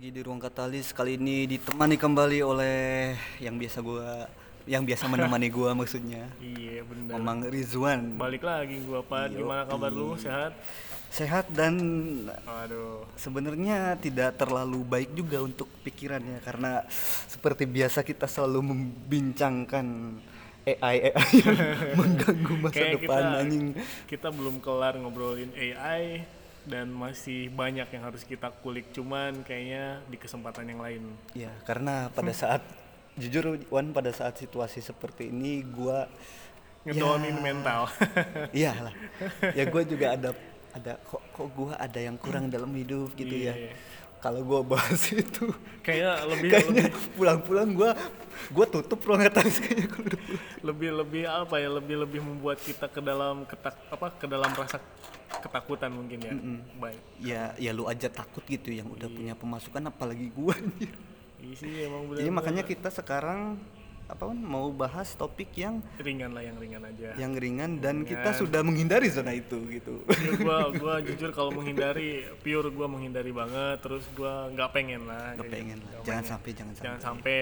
Lagi di ruang katalis kali ini ditemani kembali oleh yang biasa gua yang biasa menemani gua maksudnya Iya bener. Mamang Rizwan Balik lagi gua Pat. Gimana kabar lu? Sehat? sehat dan Aduh. sebenarnya tidak terlalu baik juga untuk pikirannya karena seperti biasa kita selalu membincangkan AI AI yang mengganggu masa Kayak depan kita anjing kita belum kelar ngobrolin AI dan masih banyak yang harus kita kulik cuman kayaknya di kesempatan yang lain. ya karena pada saat jujur Wan pada saat situasi seperti ini gua Ngedownin mental. Iya lah. Ya gue juga ada ada kok kok gue ada yang kurang dalam hidup gitu Iya, ya. iya. Kalau gue bahas itu, Kayaknya lebih kayaknya pulang-pulang gue gue tutup ruang atas kayaknya kalau udah pulang. lebih lebih apa ya lebih lebih membuat kita ke dalam ketak apa ke dalam rasa ketakutan mungkin ya. Baik. Ya ya lu aja takut gitu yang udah punya pemasukan apalagi gue. Iya sih emang bener. Jadi makanya kita sekarang apa mau bahas topik yang ringan lah yang ringan aja. yang ringan dan kita sudah menghindari zona itu gitu. Ya, gua gua jujur kalau menghindari pure gua menghindari banget terus gua nggak pengen lah Gak kayak pengen gitu. lah. Nggak Jangan pengen. sampai jangan sampai. jangan sampai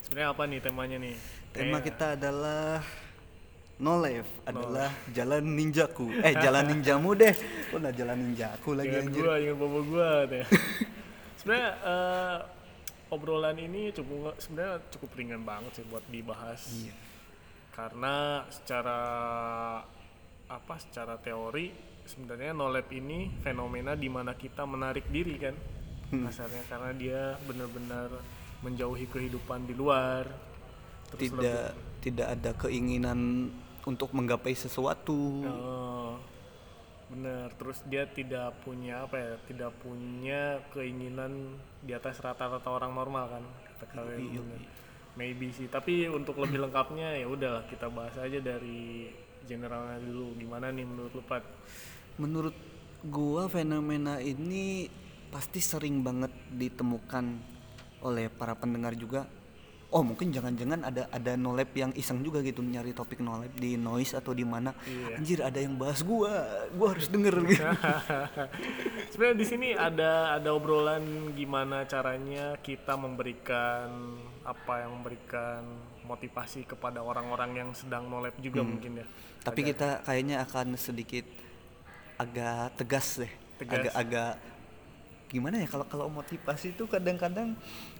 sebenarnya apa nih temanya nih Tema Kayak- kita adalah No Life adalah jalan ninjaku. Eh, jalan ninjamu deh. Kok nah jalan ninjaku lagi ingat anjir. gua ingat bobo gua deh sebenarnya eh, obrolan ini cukup sebenarnya cukup ringan banget sih buat dibahas Iya. karena secara apa secara teori sebenarnya no lab ini fenomena di mana kita menarik diri kan Hmm. karena dia benar-benar menjauhi kehidupan di luar terus Tidak tidak ada keinginan untuk menggapai sesuatu. Oh, bener. Terus dia tidak punya apa ya? Tidak punya keinginan di atas rata-rata orang normal kan? Kata kalian. Bener. Maybe sih. Tapi untuk lebih lengkapnya ya udahlah kita bahas aja dari generalnya dulu. Gimana nih menurut lu Pat? Menurut gua fenomena ini pasti sering banget ditemukan oleh para pendengar juga. Oh mungkin jangan-jangan ada ada nolep yang iseng juga gitu nyari topik nolep di noise atau di mana. Iya. Anjir ada yang bahas gua, gua harus denger gitu. Sebenarnya di sini ada ada obrolan gimana caranya kita memberikan apa yang memberikan motivasi kepada orang-orang yang sedang nolep juga mungkin ya. Tapi kita kayaknya akan sedikit agak tegas deh. Tegas. Agak-agak gimana ya kalau kalau motivasi itu kadang-kadang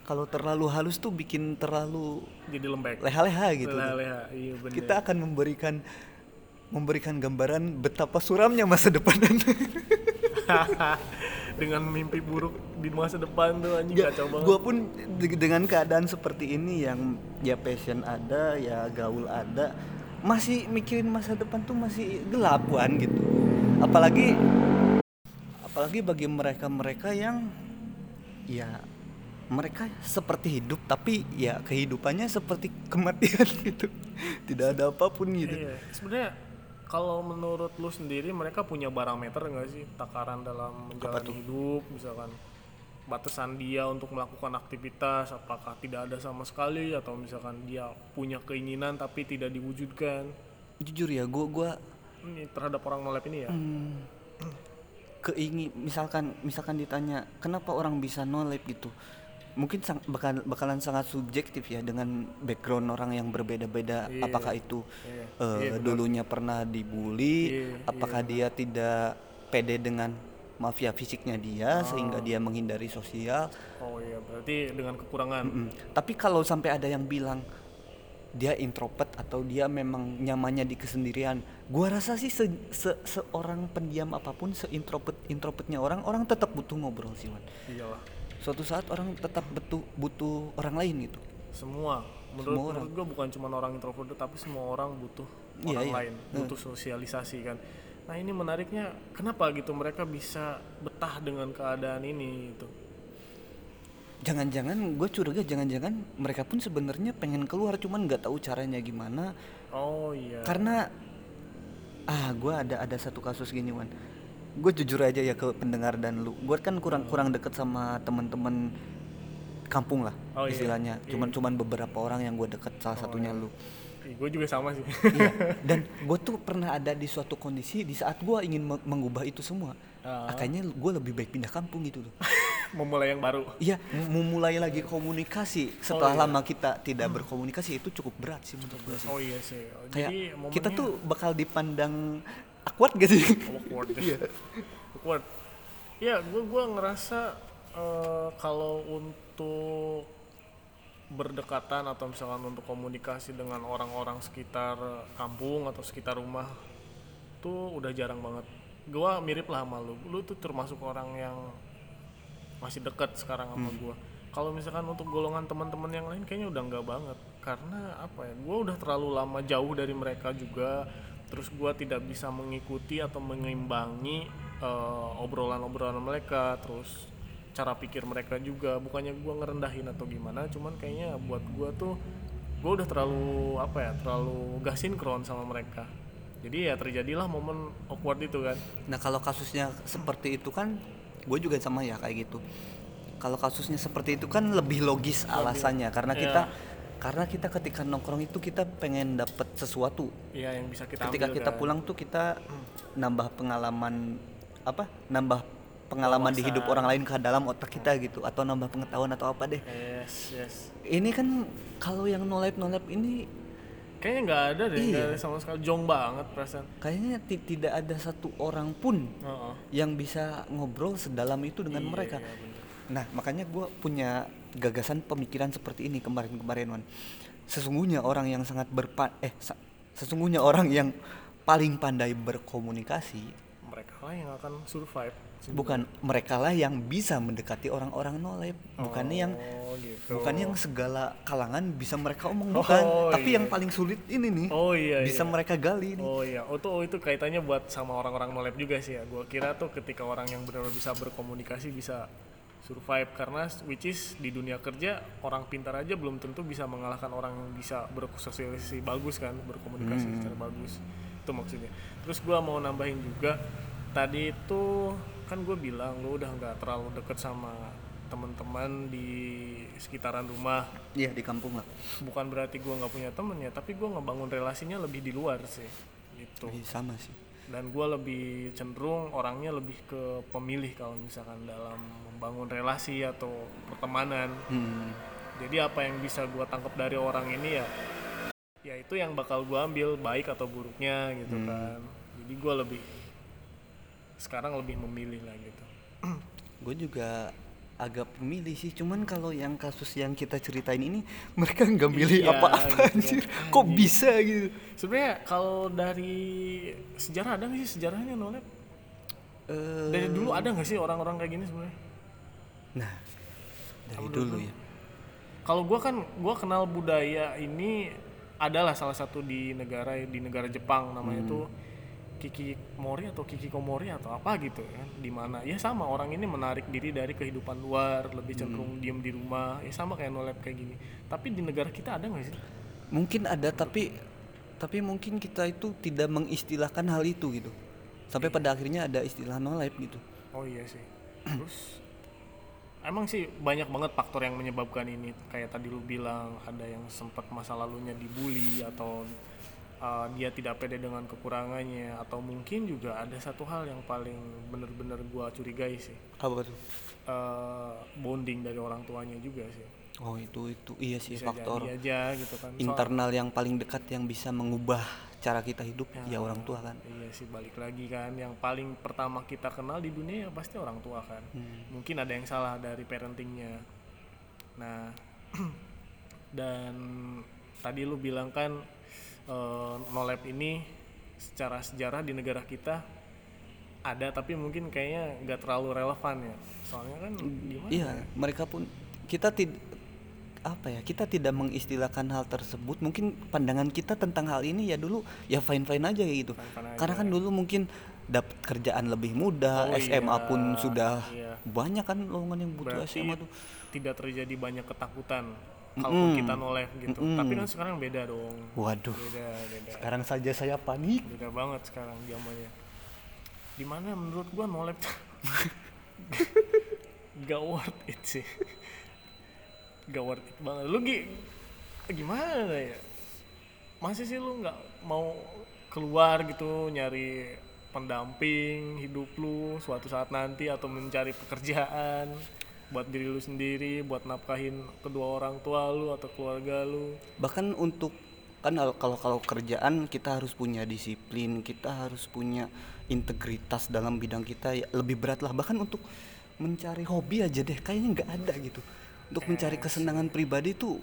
kalau terlalu halus tuh bikin terlalu Jadi lembek. leha-leha gitu. Leha-leha, iya bener. Kita akan memberikan memberikan gambaran betapa suramnya masa depan dengan mimpi buruk di masa depan tuh anjing kacau banget. Gue pun de- dengan keadaan seperti ini yang ya passion ada, ya gaul ada, masih mikirin masa depan tuh masih gelap kan gitu. Apalagi apalagi bagi mereka-mereka yang ya mereka seperti hidup tapi ya kehidupannya seperti kematian gitu. Tidak ada apa pun gitu. Iya, sebenarnya kalau menurut lu sendiri mereka punya parameter nggak sih takaran dalam menjalani hidup? Misalkan batasan dia untuk melakukan aktivitas apakah tidak ada sama sekali? Atau misalkan dia punya keinginan tapi tidak diwujudkan? Jujur ya, gua gua ini terhadap orang nolep ini ya? Hmm, keingin misalkan misalkan ditanya kenapa orang bisa nolep gitu mungkin sang, bakal, bakalan sangat subjektif ya dengan background orang yang berbeda-beda Iya. apakah itu eh, Iya, benar. dulunya pernah dibully Iya, apakah dia tidak pede dengan mafia fisiknya dia sehingga dia menghindari sosial oh iya berarti dengan kekurangan Mm. tapi kalau sampai ada yang bilang dia introvert atau dia memang nyamannya di kesendirian gua rasa sih se- se- seorang pendiam apa pun seintrovert introvertnya orang orang tetap butuh ngobrol sih Wan. iyalah suatu saat orang tetap butuh butuh orang lain gitu. Semua. Menurut, Semua orang. menurut gue bukan cuma orang introvert tapi semua orang butuh Iya, orang iya. lain. Butuh sosialisasi kan. Nah ini menariknya kenapa gitu mereka bisa betah dengan keadaan ini gitu? Jangan-jangan gue curiga jangan-jangan mereka pun sebenarnya pengen keluar cuman nggak tahu caranya gimana. Oh iya. Karena ah gue ada ada satu kasus gini wan gue jujur aja ya ke pendengar dan lu. Gue kan kurang kurang deket sama temen-temen kampung lah Oh, iya. istilahnya. Cuman cuman beberapa orang yang gue deket salah satunya lu. Gue juga sama sih. Iya. Dan gue tuh pernah ada di suatu kondisi di saat gue ingin me- mengubah itu semua Ah. kayaknya gue lebih baik pindah kampung gitu loh. Memulai yang baru. Iya, memulai lagi komunikasi. Setelah iya. lama kita tidak berkomunikasi itu cukup berat sih menurut gue sih. oh iya sih. Kayak jadi kita momennya tuh bakal dipandang awkward gak sih? awkward. Iya. Awkward. Ya gue gua ngerasa eh, kalau untuk berdekatan atau misalkan untuk komunikasi dengan orang-orang sekitar kampung atau sekitar rumah tuh udah jarang banget. Gua mirip lah sama lu. Lu tuh termasuk orang yang masih dekat sekarang sama gua. Kalau misalkan untuk golongan teman-teman yang lain kayaknya udah nggak banget. Karena apa ya? Gua udah terlalu lama jauh dari mereka juga terus gua tidak bisa mengikuti atau mengimbangi eh, obrolan-obrolan mereka terus cara pikir mereka juga bukannya gua ngerendahin atau gimana cuman kayaknya buat gua tuh gua udah terlalu apa ya terlalu gak sinkron sama mereka jadi ya terjadilah momen awkward itu kan Nah kalau kasusnya seperti itu kan gue juga sama ya kayak gitu. Kalau kasusnya seperti itu kan lebih logis alasannya karena Iya. kita karena kita ketika nongkrong itu kita pengen dapet sesuatu. Iya yang bisa kita ketika ambil kita kan. pulang tuh kita nambah pengalaman apa? Nambah pengalaman di hidup orang lain ke dalam otak kita gitu atau nambah pengetahuan atau apa deh. yes yes Ini kan kalau yang no life no life ini kayaknya nggak ada deh Iya. ada sama sekali jong banget perasaan kayaknya ti- tidak ada satu orang pun Heeh. yang bisa ngobrol sedalam itu dengan Iya, mereka. iya, bener. Nah, makanya gue punya gagasan pemikiran seperti ini kemarin-kemarin, Wan. Sesungguhnya orang yang sangat berpa eh sesungguhnya orang yang paling pandai berkomunikasi mereka lah yang akan survive bukan mereka lah yang bisa mendekati orang-orang nolep, bukannya yang oh gitu bukan yang segala kalangan bisa mereka omong Oh, bukan, tapi iya. yang paling sulit ini nih oh iya bisa iya. mereka gali nih. Oh iya, oh, tuh, oh, itu kaitannya buat sama orang-orang nolep juga sih ya. Gua kira tuh ketika orang yang benar-benar bisa berkomunikasi bisa survive karena which is di dunia kerja orang pintar aja belum tentu bisa mengalahkan orang yang bisa bersosialisasi bagus kan, berkomunikasi Hmm. secara bagus. Itu maksudnya. Terus gua mau nambahin juga tadi itu kan gue bilang lu udah nggak terlalu deket sama teman-teman di sekitaran rumah Iya di kampung lah. bukan berarti gue nggak punya temen ya tapi gue ngebangun relasinya lebih di luar sih gitu Iya, sama sih. Dan gue lebih cenderung orangnya lebih ke pemilih kalau misalkan dalam membangun relasi atau pertemanan. Hmm. jadi apa yang bisa gue tangkap dari orang ini ya ya itu yang bakal gue ambil baik atau buruknya gitu kan. Jadi gue lebih sekarang lebih memilih lah gitu. Gue juga agak pemilih sih. Cuman kalau yang kasus yang kita ceritain ini mereka nggak milih Iya, apa-apa gitu kan. anjir. Kok bisa gitu? Sebenarnya kalau dari sejarah ada nggak sih sejarahnya nolep Eh, dari dulu ada nggak sih orang-orang kayak gini sebenarnya? Nah dari dulu? ya. Kalau gua kan gua kenal budaya ini adalah salah satu di negara di negara Jepang namanya Hmm. tuh Kiki Mori atau Kiki Komori atau apa gitu kan di mana ya sama orang ini menarik diri dari kehidupan luar lebih Hmm. cenderung diem di rumah ya sama kayak nolep kayak gini. Tapi di negara kita ada nggak sih? Mungkin ada tapi tapi mungkin kita itu tidak mengistilahkan hal itu gitu. Sampai pada akhirnya ada istilah no life gitu. Oh iya sih. Terus emang sih banyak banget faktor yang menyebabkan ini. Kayak tadi lu bilang ada yang sempat masa lalunya dibully atau uh, dia tidak pede dengan kekurangannya atau mungkin juga ada satu hal yang paling bener-bener gua curigai sih. Apa tuh? Uh, bonding dari orang tuanya juga sih. Oh itu itu. Iya sih bisa faktor jadi aja gitu kan. Soal- internal yang paling dekat yang bisa mengubah cara kita hidup ya, orang tua kan. Iya sih balik lagi kan. Yang paling pertama kita kenal di dunia ya pasti orang tua kan. Hmm. Mungkin ada yang salah dari parentingnya. Nah dan tadi lu bilang kan eh, nolep ini secara sejarah di negara kita ada tapi mungkin kayaknya nggak terlalu relevan ya. Soalnya kan gimana? Iya, mereka pun kita tidak apa ya kita tidak mengistilahkan hal tersebut mungkin pandangan kita tentang hal ini ya dulu ya fine fine aja gitu Fine-fine karena kan dulu mungkin dapat kerjaan lebih mudah Oh SMA iya, pun sudah iya. banyak kan lowongan yang butuh Berarti SMA tuh tidak terjadi banyak ketakutan kalau kita nolep gitu. Tapi kan sekarang beda dong. waduh. Beda, beda. sekarang saja saya panik. Beda banget sekarang zamannya. Di mana menurut gua tuh? Gak worth it sih. Gak worth it banget. Lu gi gimana ya? Masih sih lu nggak mau keluar gitu nyari pendamping hidup lu suatu saat nanti atau mencari pekerjaan buat diri lu sendiri buat nafkahin kedua orang tua lu atau keluarga lu. Bahkan untuk kan al- kalau kalau kerjaan kita harus punya disiplin kita harus punya integritas dalam bidang kita ya lebih berat lah. Bahkan untuk mencari hobi aja deh kayaknya nggak ada gitu. Untuk mencari kesenangan pribadi tuh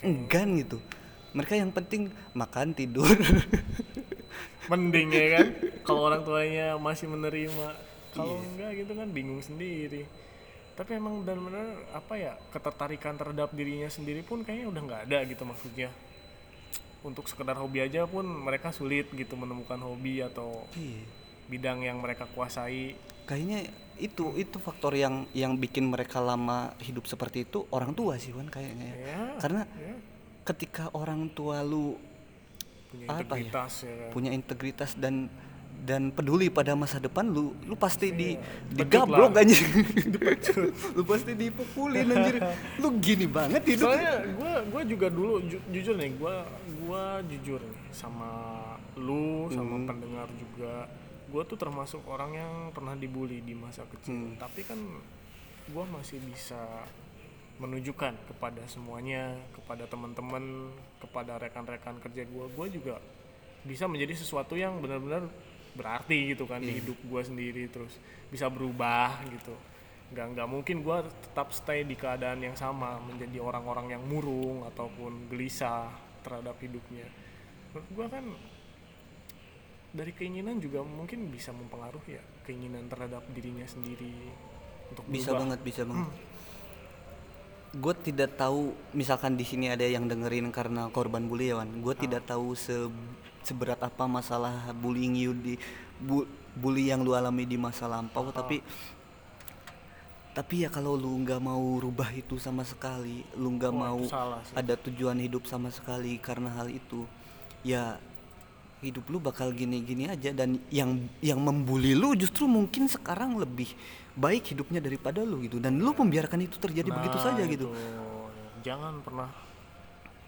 enggan gitu. Mereka yang penting makan tidur. Mending ya kan? Kalau orang tuanya masih menerima. Kalau enggak gitu kan bingung sendiri tapi emang dan benar apa ya ketertarikan terhadap dirinya sendiri pun kayaknya udah nggak ada gitu maksudnya untuk sekedar hobi aja pun mereka sulit gitu menemukan hobi atau Iya. bidang yang mereka kuasai kayaknya itu itu faktor yang yang bikin mereka lama hidup seperti itu orang tua sih Wan kayaknya ya. ya karena ya, ketika orang tua lu punya Apa ya? integritas ya, kan. punya integritas dan dan peduli pada masa depan lu lu pasti di Iya, digablok anjir. Lu pasti dipukulin anjir. Lu gini banget hidup. Soalnya gue gua juga dulu ju- jujur nih gue gua jujur nih sama lu sama Hmm. pendengar juga. Gue tuh termasuk orang yang pernah dibully di masa kecil. Hmm. tapi kan gue masih bisa menunjukkan kepada semuanya kepada teman-teman kepada rekan-rekan kerja gue gue juga bisa menjadi sesuatu yang benar-benar berarti gitu kan Iya. di hidup gue sendiri terus bisa berubah gitu. Nggak nggak mungkin gue tetap stay di keadaan yang sama menjadi orang-orang yang murung ataupun gelisah terhadap hidupnya. Menurut gue kan dari keinginan juga mungkin bisa mempengaruhi ya keinginan terhadap dirinya sendiri untuk bisa berubah. banget bisa banget. Gue tidak tahu misalkan di sini ada yang dengerin karena korban bully ya Wan. Gue tidak tahu se seberat apa masalah bullying you di bu- bully yang lu alami di masa lampau tapi tapi ya kalau lu nggak mau rubah itu sama sekali lu nggak Wah, mau ada tujuan hidup sama sekali karena hal itu ya hidup lu bakal gini-gini aja dan yang yang membuli lu justru mungkin sekarang lebih baik hidupnya daripada lu gitu. Dan lu membiarkan itu terjadi begitu Nah, saja gitu. itu. jangan pernah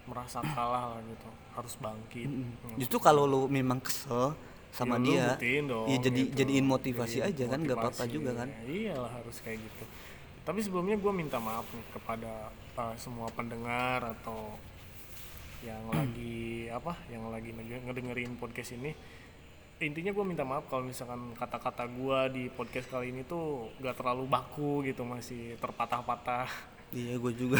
merasa kalah lah gitu harus bangkit Hmm. justru kalau lu memang kesel sama Ya, dia dong, ya jadi gitu. jadiin motivasi Jadiin aja kan nggak apa-apa motivasi. juga kan Ya, iyalah harus kayak gitu tapi sebelumnya gue minta maaf nih kepada uh, semua pendengar atau yang lagi apa yang lagi nge- ngedengerin podcast ini intinya gue minta maaf kalau misalkan kata-kata gue di podcast kali ini tuh gak terlalu baku gitu masih terpatah-patah iya gue juga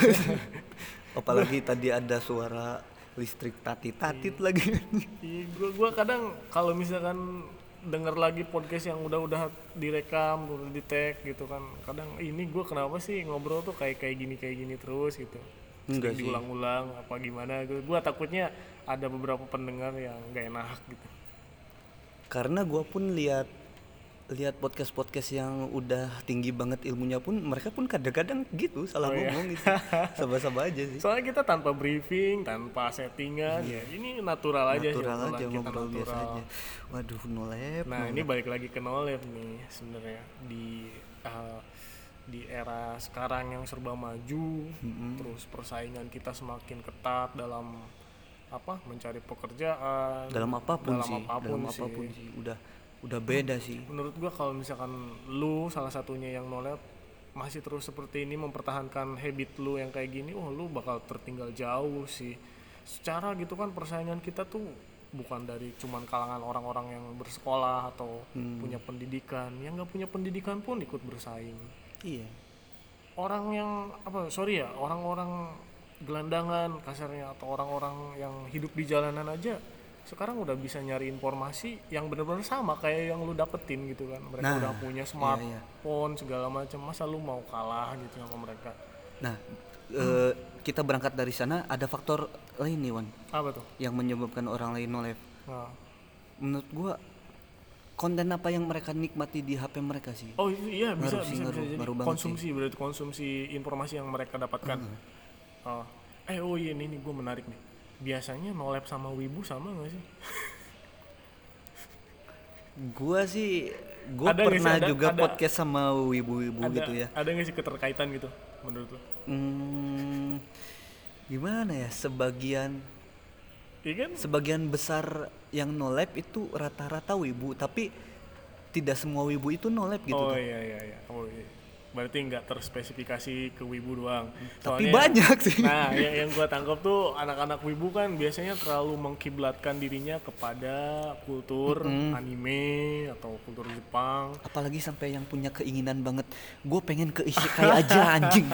apalagi tadi ada suara listrik tatit-tatit lagi Iya, gua gua kadang kalau misalkan denger lagi podcast yang udah-udah direkam, udah di tag gitu kan. Kadang ini gua kenapa sih ngobrol tuh kayak kayak gini kayak gini terus gitu. Enggak sih. diulang-ulang apa gimana gitu. Gua takutnya ada beberapa pendengar yang gak enak gitu. karena gue pun lihat lihat podcast podcast yang udah tinggi banget ilmunya pun mereka pun kadang-kadang gitu salah Oh, iya. ngomong gitu sama-sama aja sih Soalnya kita tanpa briefing, tanpa settingan ya. Ini natural aja sih natural obrolan aja ngobrol biasa natural. aja waduh nolep Nah ini balik lagi ke Nolep nih sebenarnya di uh, di era sekarang yang serba maju, terus persaingan kita semakin ketat dalam apa mencari pekerjaan, dalam apa pun dalam sih apa pun dalam sih. apa pun sih udah udah beda sih Menurut gua kalau misalkan lu salah satunya yang Nolep masih terus seperti ini mempertahankan habit lu yang kayak gini, oh lu bakal tertinggal jauh sih. Secara gitu kan persaingan kita tuh bukan dari cuman kalangan orang-orang yang bersekolah atau punya pendidikan, yang nggak punya pendidikan pun ikut bersaing. iya Orang yang apa sorry ya orang-orang gelandangan kasarnya atau orang-orang yang hidup di jalanan aja sekarang udah bisa nyari informasi yang benar-benar sama kayak yang lu dapetin gitu kan. Mereka Nah, udah punya iya, smartphone segala macam. Masa lu mau kalah gitu sama mereka? Nah eh, kita berangkat dari sana ada faktor lain nih Wan. Apa tuh? Yang menyebabkan orang lain nolep nah. menurut gua konten apa yang mereka nikmati di HP mereka sih? Oh iya bisa sih, bisa, bisa. Banget konsumsi berarti konsumsi informasi yang mereka dapatkan. Oh. eh oh iya ini nih gue menarik nih biasanya nolep sama wibu sama gak sih? Gua sih gua Ada nggak sih? pernah Ada- juga ada- podcast sama wibu-wibu ada gitu ya. ada nggak sih keterkaitan gitu menurut lo Hmm, gimana ya sebagian kan? sebagian besar yang nolep itu rata-rata wibu tapi tidak semua wibu itu nolep gitu oh kan. iya iya iya. Oh iya berarti nggak terspesifikasi ke wibu doang. Tapi Soalnya- banyak sih. nah yang, yang gua tangkap tuh anak-anak wibu kan biasanya terlalu mengkiblatkan dirinya kepada kultur anime atau kultur Jepang. Apalagi sampai yang punya keinginan banget. Gue pengen ke isekai aja anjing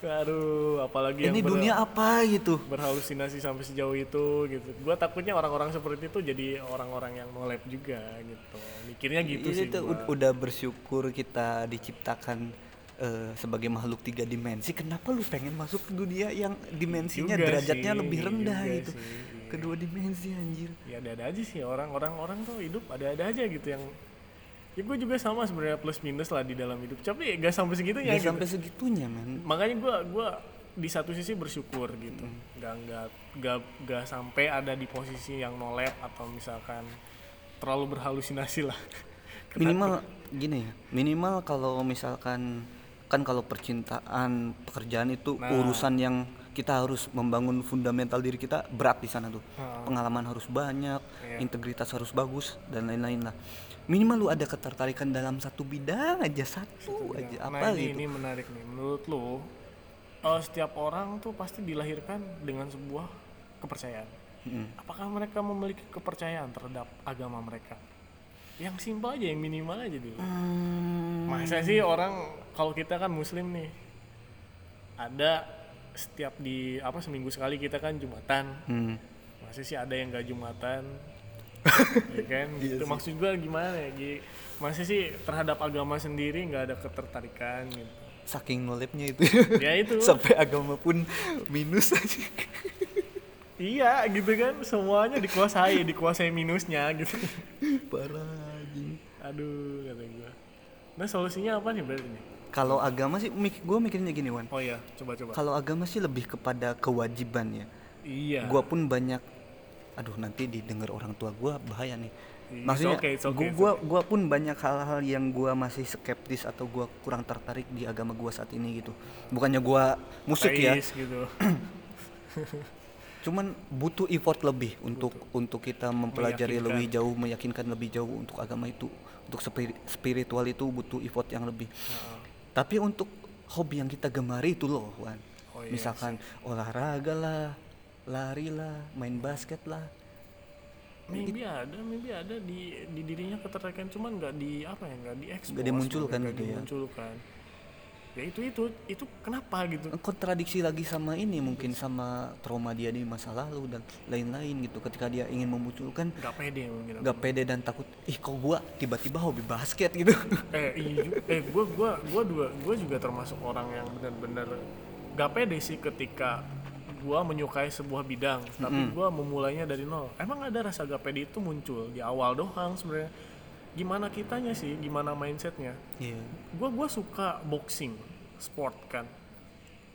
aduh apalagi yang ini ber- dunia apa gitu? berhalusinasi sampai sejauh itu gitu. Gua takutnya orang-orang seperti itu jadi orang-orang yang nolep juga gitu. Mikirnya gitu Ini sih tuh gua. ud- udah bersyukur kita diciptakan eh, sebagai makhluk tiga dimensi. Kenapa lu pengen masuk ke dunia yang dimensinya Juga derajatnya sih, lebih rendah juga gitu? sih, iya. kedua dimensi anjir. Ya ada-ada aja sih orang-orang orang tuh hidup ada-ada aja gitu yang ya gue juga sama sebenarnya plus minus lah di dalam hidup. Tapi gak sampai segitunya Gak gitu. sampai segitunya men. Makanya gue gua di satu sisi bersyukur gitu. Nggak nggak nggak nggak sampai ada di posisi yang nolep atau misalkan terlalu berhalusinasi lah. Minimal gini ya minimal kalau misalkan kan kalau percintaan pekerjaan itu Nah. urusan yang kita harus membangun fundamental diri kita berat di sana tuh. Ha. pengalaman harus banyak Iya. integritas harus bagus dan lain-lain lah. Minimal lu ada ketertarikan dalam satu bidang aja satu aja. Nah apa ini, gitu? ini menarik nih. Menurut lo eh, setiap orang tuh pasti dilahirkan dengan sebuah kepercayaan. Mm. apakah mereka memiliki kepercayaan terhadap agama mereka? Yang simpel aja yang minimal aja dulu. Hmm, masa sih orang kalau kita kan muslim nih ada setiap di apa seminggu sekali kita kan jumatan. Hmm. masa sih ada yang gak jumatan. Ya kan? Gitu. maksud gua gimana ya masa sih terhadap agama sendiri nggak ada ketertarikan gitu. Saking nolepnya itu. Ya itu. Sampai agama pun minus aja. Iya gitu kan? Semuanya dikuasai dikuasai minusnya gitu. Parah anjing. Aduh kata gua. Nah solusinya apa nih berarti nih kalau agama sih mik gue mikirnya gini Wan. Oh ya coba coba. Kalau agama sih lebih kepada kewajiban ya. Iya. Gua pun banyak aduh nanti didengar orang tua gua bahaya nih. It's maksudnya okay, it's okay, gua, it's gua gua pun banyak hal-hal yang gua masih skeptis atau gua kurang tertarik di agama gua saat ini gitu. Bukannya gua musik ya. Gitu. Cuman butuh effort lebih untuk untuk kita mempelajari Meyakinkan. lebih jauh meyakinkan lebih jauh untuk agama itu untuk spiri- spiritual itu butuh effort yang lebih. Tapi untuk hobi yang kita gemari itu loh Wan. Oh, iya misalkan olahraga lah lari lah main basket lah. Maybe ada maybe ada di di dirinya ketertarikan cuman nggak di apa ya nggak diekspos Nggak dimunculkan nggak gitu ya. dimunculkan ya itu itu itu kenapa gitu? Kontradiksi lagi sama ini mungkin sama trauma dia di masa lalu dan lain-lain gitu. Ketika dia ingin memunculkan nggak pede mungkin nggak pede dan takut ih kok gua tiba-tiba hobi basket? gitu. Eh iya eh gua gua gua dua gua juga termasuk orang yang benar-benar nggak pede sih ketika gua menyukai sebuah bidang. Tapi gua memulainya dari nol. Emang ada rasa gak pede itu muncul di awal doang sebenarnya gimana kitanya sih gimana mindsetnya? Iya. Gua gua suka boxing sport kan.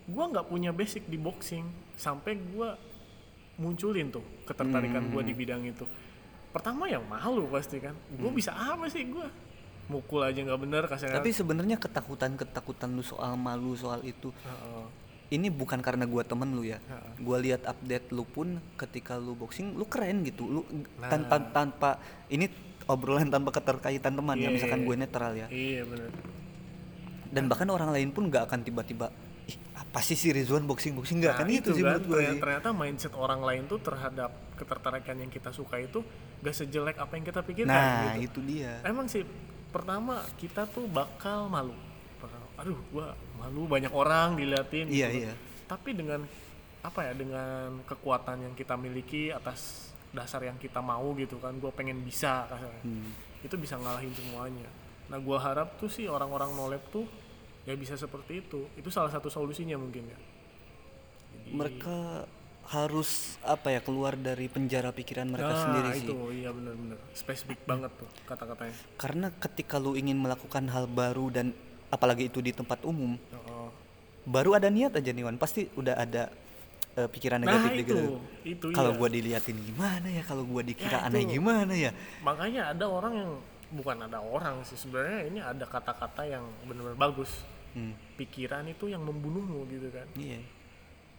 Gua nggak punya basic di boxing sampai gua munculin tuh ketertarikan gua di bidang itu. Pertama yang malu pasti kan. Gua bisa apa sih gua? Mukul aja nggak bener kasarnya tapi sebenarnya ketakutan ketakutan lu soal malu soal itu Heeh. ini bukan karena gua temen lu ya. Heeh. gua lihat update lu pun ketika lu boxing lu keren gitu. Lu Nah. tanpa tanpa ini obrolan tanpa keterkaitan teman Iya, ya misalkan iya, gue iya. netral ya iya bener dan bahkan orang lain pun nggak akan tiba-tiba ih apa sih si Rizwan boxing boxing nggak Nah, kan itu, sih kan, menurut gue ternyata, ternyata mindset orang lain tuh terhadap ketertarikan yang kita suka itu gak sejelek apa yang kita pikirkan nah gitu. itu dia Emang sih pertama kita tuh bakal malu. Aduh, gua malu banyak orang diliatin. Iya, gitu. iya. Tapi dengan apa ya dengan kekuatan yang kita miliki atas dasar yang kita mau gitu kan, gua pengen bisa kasarnya. Hmm. Itu bisa ngalahin semuanya. Nah, gua harap tuh sih orang-orang nolep tuh ya bisa seperti itu. Itu salah satu solusinya mungkin ya. Jadi, mereka harus apa ya keluar dari penjara pikiran mereka Nah, sendiri sih itu iya benar-benar spesifik banget tuh kata-katanya. karena ketika lu ingin melakukan hal baru dan apalagi itu di tempat umum Heeh. baru ada niat aja nih Wan pasti udah ada eh, pikiran Nah, negatif itu, gitu. Itu kalau iya. gua diliatin gimana ya? Kalau gua dikira Ya, aneh itu. gimana ya? Makanya ada orang yang bukan ada orang sih sebenarnya ini ada kata-kata yang benar-benar bagus. Hmm, pikiran itu yang membunuhmu gitu kan. Iya.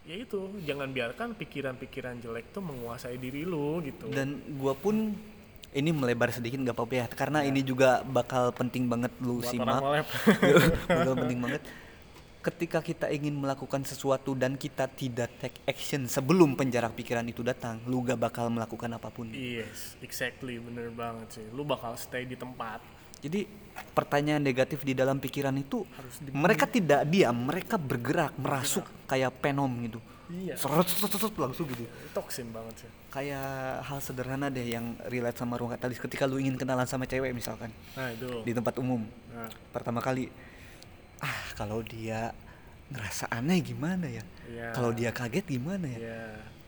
Ya itu jangan biarkan pikiran-pikiran jelek tuh menguasai diri lu gitu. Dan gua pun ini melebar sedikit nggak apa-apa ya karena ini juga bakal penting banget lu buat simak. nolep bakal penting banget ketika kita ingin melakukan sesuatu dan kita tidak take action sebelum penjara pikiran itu datang lu gak bakal melakukan apa pun. Yes exactly bener banget sih. Lu bakal stay di tempat. Jadi pertanyaan negatif di dalam pikiran itu Harus mereka tidak diam mereka bergerak merasuk kayak penom gitu. Iya. Seret seret seret langsung gitu. Toksin banget sih. Kayak hal sederhana deh yang relate sama ruang katalis ketika lu ingin kenalan sama cewek misalkan nah itu. di tempat umum. Nah, pertama kali ah kalau dia ngerasa aneh gimana ya? Iya. kalau dia kaget gimana ya? Ya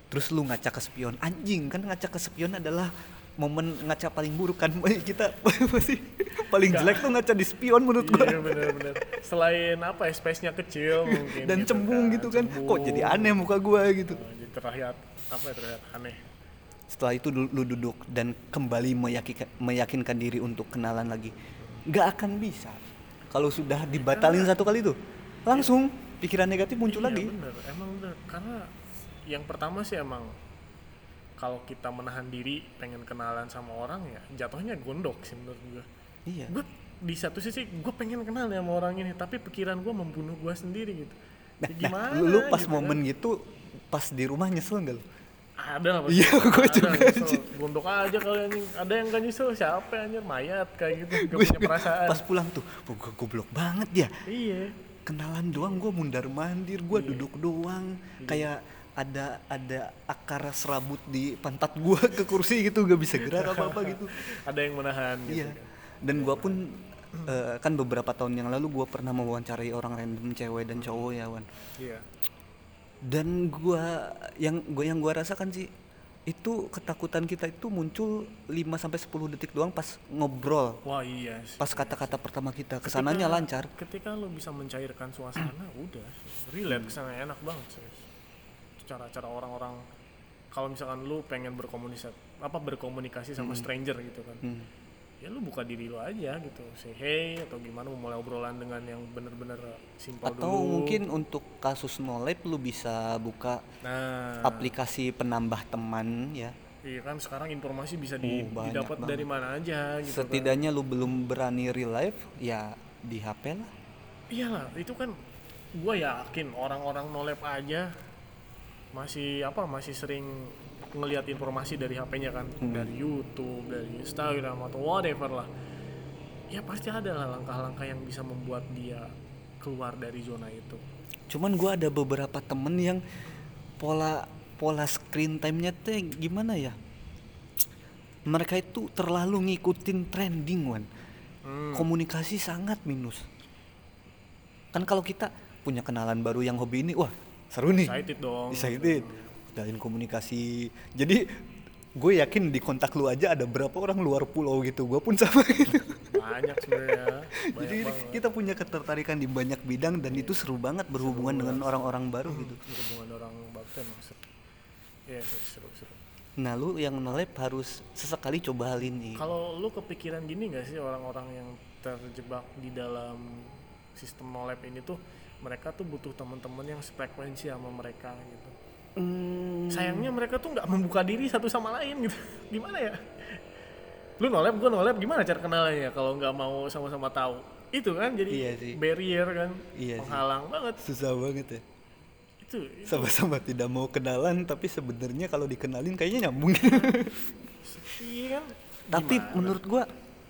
terus lu ngaca ke spion. Anjing kan ngaca ke spion adalah momen ngaca paling buruk kan? Kita pasti paling Nggak. jelek tuh ngaca di spion menurut gua. Iya bener-bener selain apa ya space-nya kecil mungkin dan gitu cembung gitu kan? Kok jadi Cembung. aneh muka gua gitu? Nah, jadi terlihat apa ya terlihat aneh. Setelah itu lu, duduk dan kembali meyakinkan, meyakinkan diri untuk kenalan lagi. Nggak akan bisa kalau sudah dibatalin satu kali tuh langsung pikiran negatif muncul Iya, lagi. bener. Emang bener. Karena yang pertama sih emang kalau kita menahan diri pengen kenalan sama orang ya jatuhnya gondok sih menurut gue iya. Gue di satu sisi gue pengen kenal ya sama orang ini tapi pikiran gue membunuh gue sendiri gitu. Nah, Ya nah, gimana lu, lu pas gitu momen kan? gitu pas di rumah nyesel nggak lu? Ada lah pasti. Iya, Ada, juga nyesel. gondok aja kali anjing ada yang gak nyesel siapa anjir mayat kayak gitu gak punya perasaan Pas pulang tuh, "Wah, gua goblok banget ya. iya Kenalan doang gua mundar mandir, gua Iya. duduk doang. Kayak ada ada akar serabut di pantat gua ke kursi gitu gak bisa gerak apa apa gitu. ada yang menahan gitu Iya. kan. Dan gua pun eh, kan beberapa tahun yang lalu gua pernah mewawancarai orang random cewek dan cowok ya Wan. iya Dan gua yang gua yang gua rasakan sih itu ketakutan kita itu muncul 5 sampai 10 detik doang pas ngobrol. wah iya sih. Pas kata-kata pertama kita ke sananya Ketika- lancar. ketika lo bisa mencairkan suasana udah relate ke sana enak banget sih cara-cara orang-orang kalau misalkan lu pengen berkomunikasi apa berkomunikasi sama stranger gitu kan Hmm. Ya lu buka diri lu aja gitu say hey atau gimana memulai obrolan dengan yang bener-bener simpel Atau dulu mungkin untuk kasus nolep lu bisa buka nah aplikasi penambah teman ya. iya kan sekarang informasi bisa di, Oh, didapat banget. dari mana aja gitu kan. Setidaknya lu belum berani real life ya di HP lah. iyalah itu kan gue yakin orang-orang nolep aja masih apa masih sering ngelihat informasi dari HP-nya kan dari YouTube dari Instagram atau whatever lah ya pasti ada lah langkah-langkah yang bisa membuat dia keluar dari zona itu Cuman gua ada beberapa temen yang pola pola screen time-nya tuh gimana ya? Mereka itu terlalu ngikutin trending, Wan. Hmm. Komunikasi sangat minus. Kan kalau kita punya kenalan baru yang hobi ini, wah seru nih. excited dong Excited. Dalin komunikasi. Jadi gue yakin di kontak lu aja ada berapa orang luar pulau gitu. Gue pun sama gitu. banyak sebenarnya Jadi banget kita punya ketertarikan di banyak bidang dan itu seru banget berhubungan dengan orang-orang baru gitu. berhubungan orang baru emang seru iya seru seru, seru. Nah lu yang nolep harus sesekali coba hal ini. Kalau lu kepikiran gini gak sih orang-orang yang terjebak di dalam sistem nolep ini tuh mereka tuh butuh teman-teman yang frekuensi sama mereka gitu. Hmm, Sayangnya mereka tuh nggak membuka diri satu sama lain gitu. Gimana ya? Lu nolep, gue nolep, gimana cara kenalannya kalau nggak mau sama-sama tahu? Itu kan jadi Iya sih. barrier kan, Iya sih. penghalang banget. susah banget ya. Itu, itu Sama-sama tidak mau kenalan tapi sebenarnya kalau dikenalin kayaknya nyambung. iya kan? tapi Gimana? menurut gua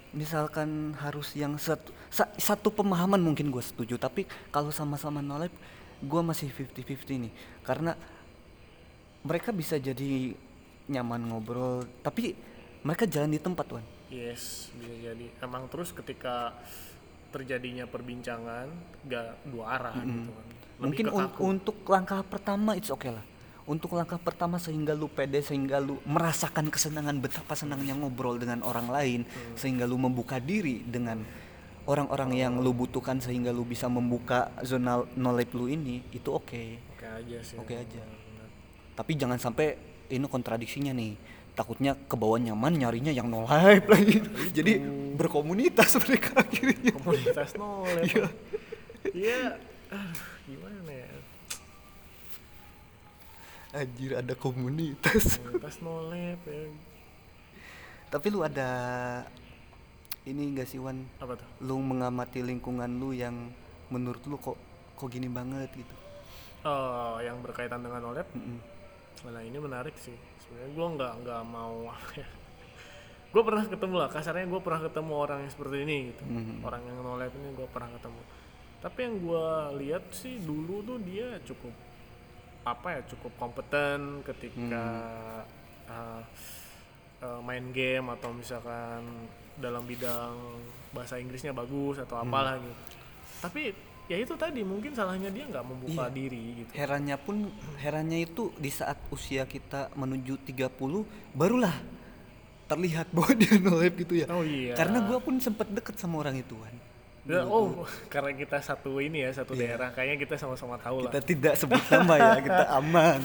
misalkan harus yang satu sa- satu pemahaman mungkin gue setuju tapi kalau sama-sama nolep gua masih 50-50 nih karena mereka bisa jadi nyaman ngobrol tapi mereka jalan di tempat Wan Yes, bisa jadi. Emang terus ketika terjadinya perbincangan gak dua arah gitu kan. Lebih mungkin un- untuk langkah pertama it's okay lah untuk langkah pertama sehingga lu pede sehingga lu merasakan kesenangan betapa senangnya ngobrol dengan orang lain Hmm. sehingga lu membuka diri dengan orang-orang yang lu butuhkan sehingga lu bisa membuka zona knowledge lu ini itu oke Oke aja sih. Oke aja. Tapi jangan sampai ini kontradiksinya nih takutnya kebawa nyaman nyarinya yang no life lagi jadi berkomunitas mereka akhirnya Komunitas nolep. Iya. Iya. Aduh, gimana ya? anjir ada komunitas Komunitas nolep ya. Tapi lu ada ini enggak sih Wan? apa tuh Lu mengamati lingkungan lu yang menurut lu kok kok gini banget gitu. Oh, yang berkaitan dengan OLED Mm-mm. Nah ini menarik sih. Sebenarnya gue nggak nggak mau apa ya. Gue pernah ketemu lah kasarnya gue pernah ketemu orang yang seperti ini gitu. Mhm. Orang yang no lab ini gue pernah ketemu. Tapi yang gue lihat sih dulu tuh dia cukup apa ya cukup kompeten ketika uh, uh, main game atau misalkan dalam bidang bahasa Inggrisnya bagus atau apalah gitu. Tapi ya itu tadi mungkin salahnya dia nggak membuka Iya. diri gitu. Herannya pun herannya itu di saat usia kita menuju 30 barulah terlihat bahwa dia nolep gitu ya. Oh iya. Karena gua pun sempat deket sama orang itu kan. Oh, karena kita satu ini ya, satu Iya. daerah, kayaknya kita sama-sama tahu Kita lah. tidak sebut nama ya, kita aman.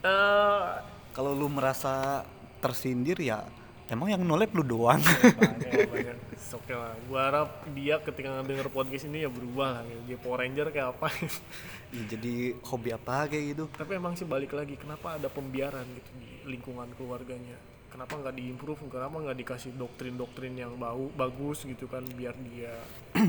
Eh, Kalau lu merasa tersindir ya emang yang nolep lu doang. banyak, banyak. Oke lah. Gua harap dia ketika denger podcast ini ya berubah lah. Dia Power Ranger kayak apa. Ya, jadi hobi apa kayak gitu. Tapi emang sih balik lagi, kenapa ada pembiaran gitu di lingkungan keluarganya? Kenapa nggak diimprove? Kenapa nggak dikasih doktrin-doktrin yang bau bagus gitu kan biar dia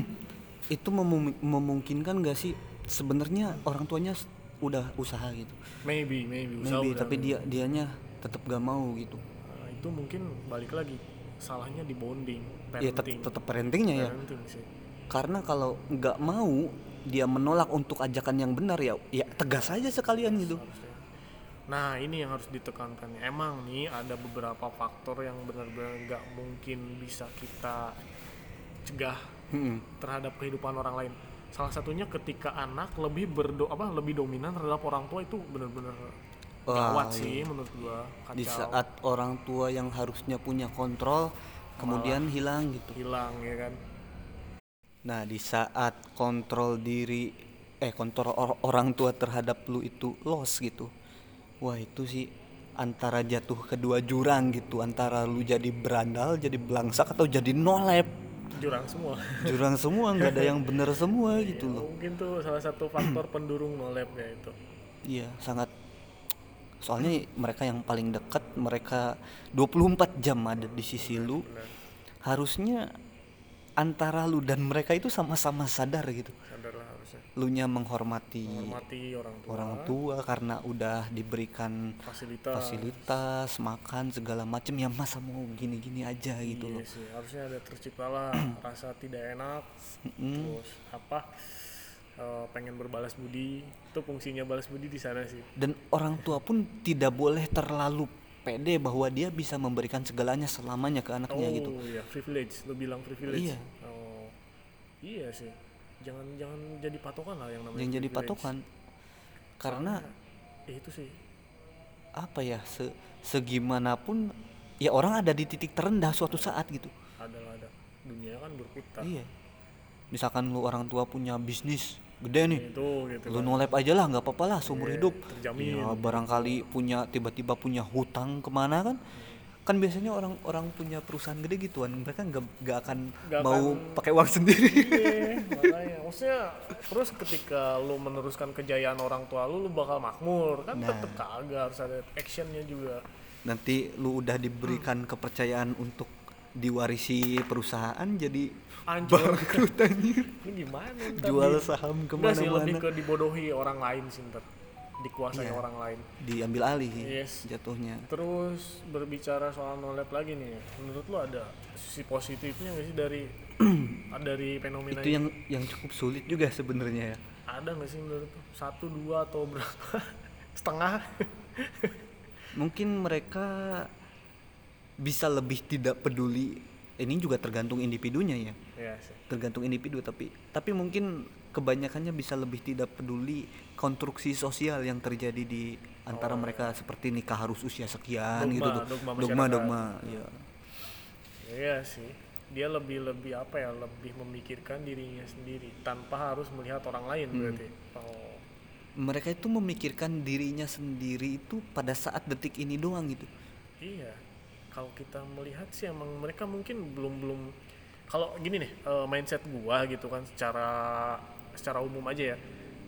Itu memum- memungkinkan gak sih sebenarnya orang tuanya udah usaha gitu. maybe maybe usaha Maybe udah, tapi dia dianya tetap gak mau gitu. Nah, itu mungkin balik lagi salahnya di bonding, Ya parenting. tetap parentingnya ya. Parenting sih. Karena kalau nggak mau dia menolak untuk ajakan yang benar ya ya tegas aja sekalian gitu. Nah ini yang harus ditekankan. Emang nih ada beberapa faktor yang benar-benar nggak mungkin bisa kita cegah Mm-mm. terhadap kehidupan orang lain. Salah satunya ketika anak lebih berdo apa lebih dominan terhadap orang tua itu benar-benar Wah, gawat sih menurut gua. Kacau. Di saat orang tua yang harusnya punya kontrol kemudian hilang gitu. hilang ya kan. Nah, di saat kontrol diri eh kontrol or- orang tua terhadap lu itu loss gitu. Wah, itu sih antara jatuh kedua jurang gitu, antara lu jadi berandal, jadi belangsak atau jadi nolep. Jurang semua. Jurang semua nggak ada yang bener semua gitu Ya, loh. mungkin tuh salah satu faktor pendurung nolep ya itu. Iya, sangat soalnya mereka yang paling dekat, mereka 24 jam ada di sisi lu. Harusnya antara lu dan mereka itu sama-sama sadar gitu. Sadar lah harusnya. Lu nya menghormati Menghormati orang tua. orang tua karena udah diberikan fasilitas. fasilitas makan segala macem ya masa mau gini-gini aja gitu Iya loh sih, harusnya ada terciptalah rasa tidak enak, Mm-mm. terus apa eh, pengen berbalas budi, itu fungsinya balas budi di sana sih. dan orang tua pun tidak boleh terlalu pede bahwa dia bisa memberikan segalanya selamanya ke anaknya oh gitu iya, privilege, lo bilang privilege. Iya. Oh, iya sih, jangan jangan jadi patokan lah yang namanya. yang jadi patokan karena Ya itu sih, apa ya se segimanapun ya orang ada di titik terendah suatu saat gitu adalah ada dunia kan berputar. iya misalkan lu orang tua punya bisnis gede nih Itu gitu. lu kan. nolep aja lah nggak apa-apa lah seumur Iya, hidup terjamin. ya barangkali punya tiba-tiba punya hutang ke mana kan kan biasanya orang-orang punya perusahaan gede gituan mereka nggak nggak akan Nggak mau akan- pakai uang sendiri Iya, makanya maksudnya terus ketika lu meneruskan kejayaan orang tua lu lu bakal makmur kan Nah. tetep kagak harus ada actionnya juga nanti lu udah diberikan kepercayaan untuk diwarisi perusahaan jadi Anjir. bangkrut anjir ini gimana ntar jual di- saham Enggak sih lebih ke mana-mana ke dibodohi orang lain sih ntar. Dikuasai Iya. orang lain. Diambil alih Yes. jatuhnya. Terus berbicara soal nolep lagi nih menurut lu ada sisi positifnya nggak sih dari dari fenomena itu ini? yang yang cukup sulit juga sebenarnya ya. Ada nggak sih menurut lu satu dua atau berapa? Setengah? Mungkin mereka bisa lebih tidak peduli ini juga tergantung individunya ya. Ya sih. Tergantung individu tapi tapi mungkin kebanyakannya bisa lebih tidak peduli konstruksi sosial yang terjadi di antara mereka seperti nikah harus usia sekian Dogma, gitu tuh. dogma dogma dogma ya Iya sih, dia lebih lebih apa ya, lebih memikirkan dirinya sendiri tanpa harus melihat orang lain Hmm. berarti. Oh, mereka itu memikirkan dirinya sendiri itu pada saat detik ini doang gitu. Iya. Kalau kita melihat sih emang mereka mungkin belum belum. Kalau gini nih eh, mindset gua gitu kan secara secara umum aja ya.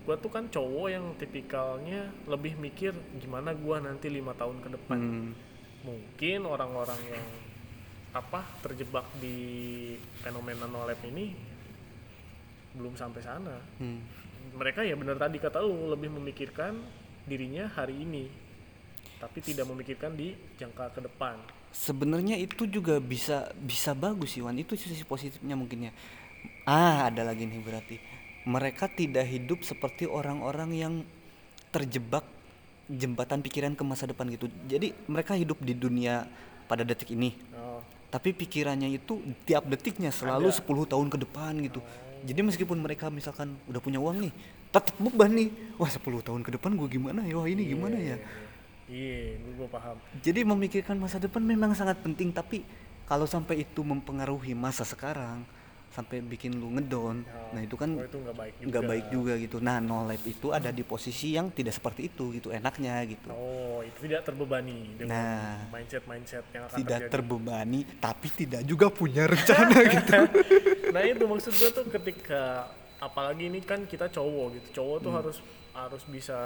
Gua tuh kan cowok yang tipikalnya lebih mikir gimana gua nanti lima tahun ke depan. Hmm, Mungkin orang-orang yang apa terjebak di fenomena no lab ini belum sampai sana Hmm. mereka ya benar tadi kata lu lebih memikirkan dirinya hari ini tapi tidak memikirkan di jangka ke depan Sebenarnya itu juga bisa bisa bagus sih Wan. Itu sisi positifnya mungkin ya. Ah, ada lagi nih berarti. Mereka tidak hidup seperti orang-orang yang terjebak jembatan pikiran ke masa depan gitu. Jadi mereka hidup di dunia pada detik ini. oh, Tapi pikirannya itu tiap detiknya selalu Ada. 10 tahun ke depan gitu. Jadi meskipun mereka misalkan udah punya uang nih, tetap beban nih. Wah, 10 tahun ke depan gue gimana ya? Wah, ini gimana ya? Iya gue paham Jadi memikirkan masa depan memang sangat penting tapi kalau sampai itu mempengaruhi masa sekarang sampai bikin lu ngedown, Oh, nah itu kan oh, itu nggak baik juga nggak baik juga gitu. Nah, no life itu ada di posisi yang tidak seperti itu gitu enaknya gitu. oh itu tidak terbebani dengan Nah. mindset mindset yang akan Tidak terjadi terbebani tapi tidak juga punya rencana gitu. nah itu maksud gue tuh ketika apalagi ini kan kita cowok gitu cowok Hmm. tuh harus harus bisa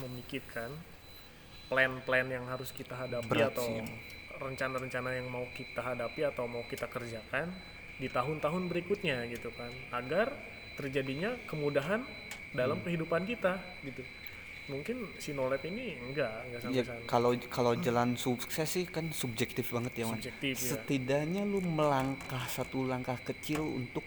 memikirkan plan-plan yang harus kita hadapi Berat atau rencana-rencana yang mau kita hadapi atau mau kita kerjakan di tahun-tahun berikutnya gitu kan agar terjadinya kemudahan dalam Hmm. kehidupan kita gitu mungkin si nolep ini enggak enggak sampai ya sana kalau kalau jalan sukses sih kan subjektif banget ya, Wan. Subjektif, ya. Setidaknya lu melangkah satu langkah kecil untuk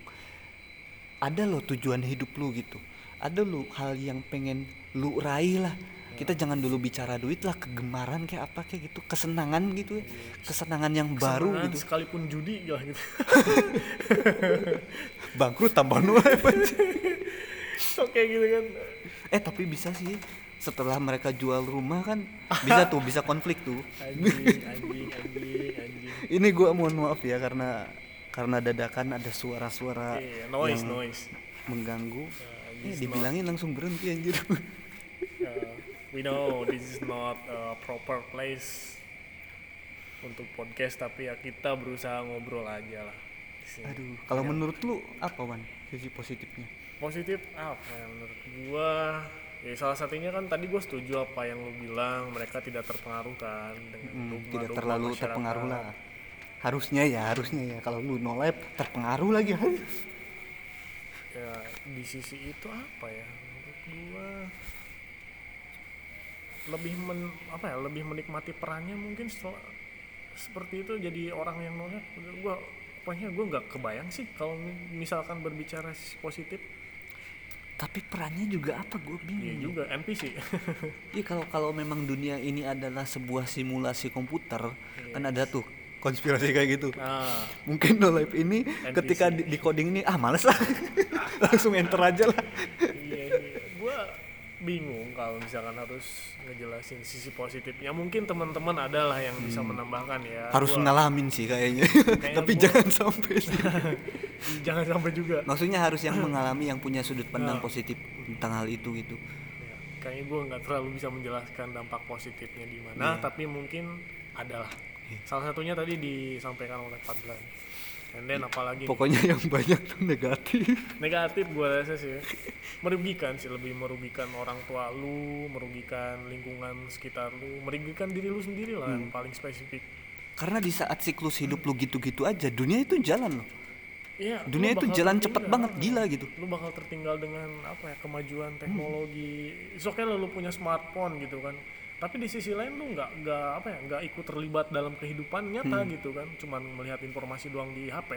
ada lo tujuan hidup lu gitu. Ada lu hal yang pengen lu raih lah. Kita jangan dulu bicara duit lah, kegemaran kayak apa kayak gitu, kesenangan gitu ya. Kesenangan yang baru Kesenangan gitu. sekalipun judi lah gitu Bangkrut tambah nol oke gitu kan Eh tapi bisa sih setelah mereka jual rumah kan bisa tuh bisa konflik tuh. anjing anjing anjing anjing Ini gua mohon maaf ya karena karena dadakan ada suara-suara Iya, noise yang noise mengganggu. Uh, Eh, dibilangin langsung berhenti anjir. We know this is not a proper place untuk podcast tapi ya kita berusaha ngobrol aja lah. Aduh, kalau menurut lu apa Wan sisi positifnya? positif apa ya menurut gua ya salah satunya kan tadi gua setuju apa yang lu bilang mereka tidak terpengaruh kan dengan Hmm, tidak terlalu masyarakat. terpengaruh lah. Harusnya ya, harusnya ya. Kalau lu no life terpengaruh lagi. ya di sisi itu apa ya menurut gua lebih men apa ya lebih menikmati perannya mungkin setelah seperti itu jadi orang yang nolak gua pokoknya gua nggak kebayang sih kalau misalkan berbicara positif Tapi perannya juga apa gue bingung. iya juga NPC Iya kalau kalau memang dunia ini adalah sebuah simulasi komputer, Iya. kan ada tuh konspirasi kayak gitu. nah Mungkin no life ini ketika di, di coding ini ah males lah. Langsung enter aja lah. iya iya bingung kalau misalkan harus ngejelasin sisi positifnya mungkin teman-teman adalah yang bisa menambahkan ya Hmm. Harus Gua- ngalamin sih kayaknya. Tapi gua- jangan sampai sih. jangan sampai juga Maksudnya harus yang mengalami yang punya sudut pandang Nah. positif tentang hal itu gitu. Ya, kayaknya gue nggak terlalu bisa menjelaskan dampak positifnya di mana, Iya. tapi mungkin adalah. Salah satunya tadi disampaikan oleh Fadlan. And then apalagi nih? Pokoknya yang banyak tuh negatif. negatif gue rasa sih, ya. merugikan sih lebih merugikan orang tua lu, merugikan lingkungan sekitar lu, merugikan diri lu sendiri lah Hmm. yang paling spesifik. Karena di saat siklus hidup lu gitu-gitu aja, dunia itu jalan loh. Iya, Dunia itu jalan cepet banget, gila gitu. Lu bakal tertinggal dengan apa ya kemajuan teknologi. Oke lah lu punya smartphone gitu kan. Tapi di sisi lain lu nggak nggak apa ya nggak ikut terlibat dalam kehidupan nyata Hmm. gitu kan. Cuman melihat informasi doang di HP.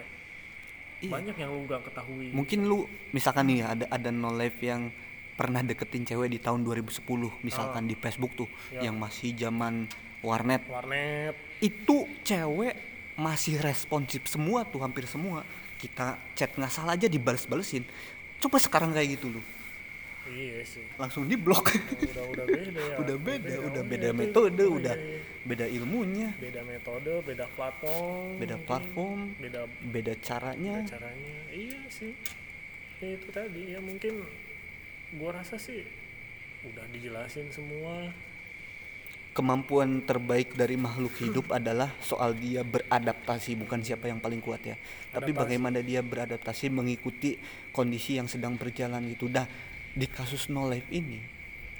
Iya. Banyak yang lu nggak ketahui. Mungkin lu misalkan nih ada ada no life yang pernah deketin cewek di tahun 2010 misalkan di Facebook tuh Ya. yang masih zaman warnet. Warnet. Itu cewek masih responsif semua tuh hampir semua. Kita chat nggak salah aja dibales-balesin. Coba sekarang kayak gitu lu. Iya sih. Langsung di blok. Udah udah beda ya. udah beda, udah beda iya, itu- metode, udah iya, iya. beda ilmunya, beda metode, beda platform. beda platform, Beda beda caranya. Ada caranya iya sih ya itu tadi ya mungkin gua rasa sih udah dijelasin semua kemampuan terbaik dari makhluk hidup adalah soal dia beradaptasi bukan siapa yang paling kuat ya tapi Adaptasi. bagaimana dia beradaptasi mengikuti kondisi yang sedang berjalan gitu dah di kasus no life ini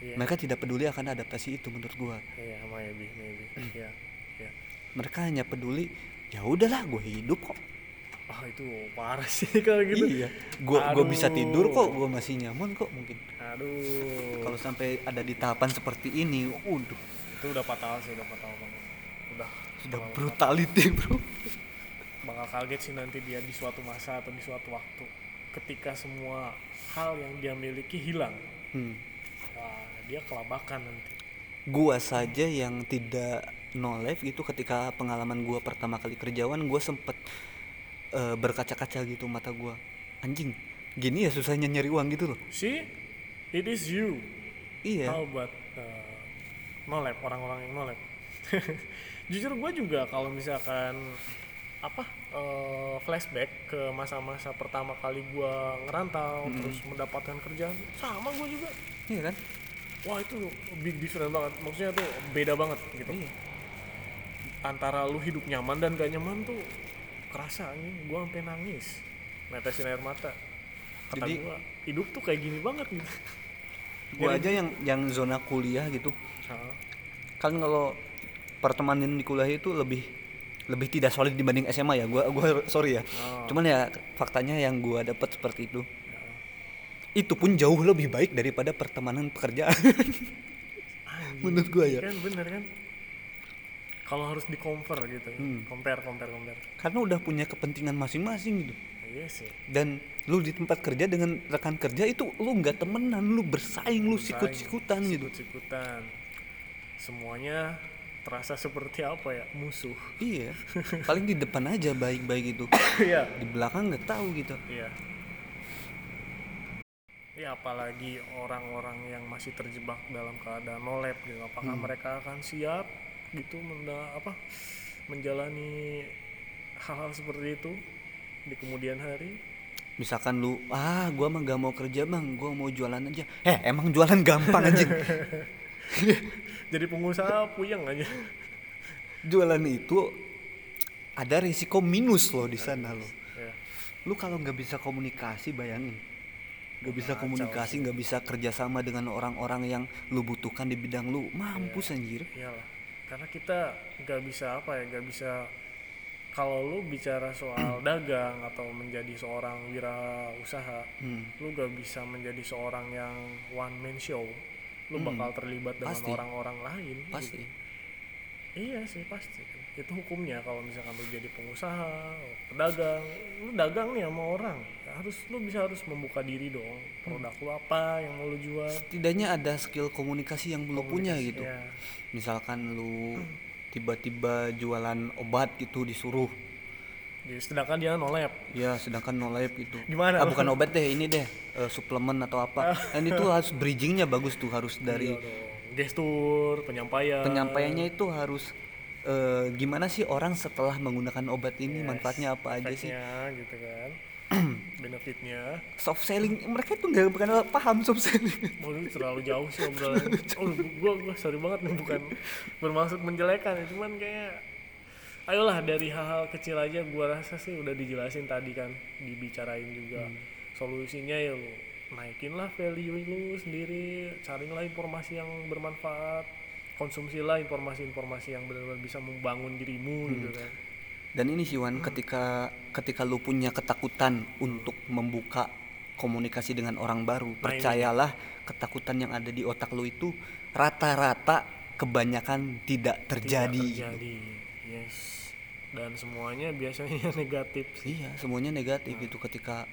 iya. mereka tidak peduli akan adaptasi itu menurut gua. Iya maybe maybe iya iya. Mereka hanya peduli ya udahlah gue hidup kok. Ah itu parah sih kalau gitu. Iya. Gue gue bisa tidur kok gue masih nyaman kok mungkin. Aduh. Kalau sampai ada di tahapan seperti ini udah itu udah fatal sih udah fatal banget. Udah sudah brutality bro. Bakal kaget sih nanti dia di suatu masa atau di suatu waktu ketika semua hal yang dia miliki hilang. Hmm. wah dia kelabakan nanti. Gua saja yang tidak no life gitu ketika pengalaman gua pertama kali kerjaan gua sempet eh, berkaca-kaca gitu mata gua. Anjing gini ya susahnya nyari uang gitu loh. See? It is you. Iya. How about uh, no lab orang-orang yang no lab jujur gue juga kalau misalkan apa uh, flashback ke masa-masa pertama kali gue ngerantau terus mendapatkan kerjaan. Sama gue juga. Iya kan? Wah itu big different banget. Maksudnya tuh beda banget gitu. Iya. Antara lu hidup nyaman dan gak nyaman tuh kerasa nih gue sampai nangis. Netesin air mata. Kata Jadi- gue hidup tuh kayak gini banget gitu. Gua aja yang yang zona kuliah gitu. Heeh. kan kalau pertemanan di kuliah itu lebih lebih tidak solid dibanding SMA ya. Gua gua sorry ya. Oh. cuman ya faktanya yang gua dapat seperti itu. Itu pun jauh lebih baik daripada pertemanan pekerjaan. Menurut gua ya. Kan bener kan? Kalau harus di compare gitu. Hmm. compare compare compare. Karena udah punya kepentingan masing-masing gitu. Iya sih. Dan lu di tempat kerja dengan rekan kerja itu lu nggak temenan lu bersaing lu Bersaing, sikut-sikutan gitu. Sikut-sikutan. Semuanya terasa seperti apa ya? Musuh. Iya. Paling di depan aja baik-baik itu. Iya. Di belakang nggak tahu gitu. Iya. Ya apalagi orang-orang yang masih terjebak dalam keadaan no lab gitu. Apakah Hmm. mereka akan siap gitu menda apa menjalani hal-hal seperti itu di kemudian hari? Misalkan lu ah gua mah gak mau kerja bang. Gua mau jualan aja. Eh emang jualan gampang anjing jadi pengusaha puyeng aja. Jualan itu ada risiko minus loh di sana loh. Ya. lu kalau nggak bisa komunikasi bayangin. Nggak bisa komunikasi nggak bisa kerjasama dengan orang-orang yang lu butuhkan di bidang lu mampus anjir. Iyalah. Karena kita nggak bisa apa ya nggak bisa kalau lu bicara soal dagang atau menjadi seorang wirausaha Hmm. lu gak bisa menjadi seorang yang one man show lu bakal terlibat dengan Hmm. Orang-orang lain pasti. Gitu. iya sih pasti kan. Itu hukumnya kalau misalkan lu jadi pengusaha pedagang lu dagang nih sama orang. Harus lu bisa harus membuka diri dong. Produk lu apa yang mau lu jual? Setidaknya ada skill komunikasi yang lu punya gitu. ya. misalkan lu tiba-tiba jualan obat gitu disuruh Jadi, sedangkan dia no lab. Ya, sedangkan no life itu. Gimana? Ah, bukan obat deh, ini deh eh, suplemen atau apa. Dan itu harus bridgingnya bagus tuh, harus dari Iya gestur penyampaian. Penyampaiannya itu harus eh, gimana sih orang setelah menggunakan obat ini? Yes, manfaatnya apa aja sih? gitu kan. Benefitnya. Soft selling mereka itu nggak bukan paham soft selling. Waduh terlalu jauh sih obrolan Oh gua, gua sorry banget nih bukan bermaksud menjelekan ya Cuman kayak Ayolah dari hal-hal kecil aja gua rasa sih udah dijelasin tadi kan Dibicarain juga. Solusinya ya lu naikin lah value lu sendiri Carilah informasi yang bermanfaat Konsumsilah informasi-informasi yang benar-benar bisa membangun dirimu gitu kan. Dan ini sih Wan, ketika ketika lu punya ketakutan untuk membuka komunikasi dengan orang baru, ini. percayalah ketakutan yang ada di otak lu itu rata-rata kebanyakan tidak terjadi. Tidak terjadi Yes Dan semuanya biasanya negatif sih Iya, semuanya negatif itu ketika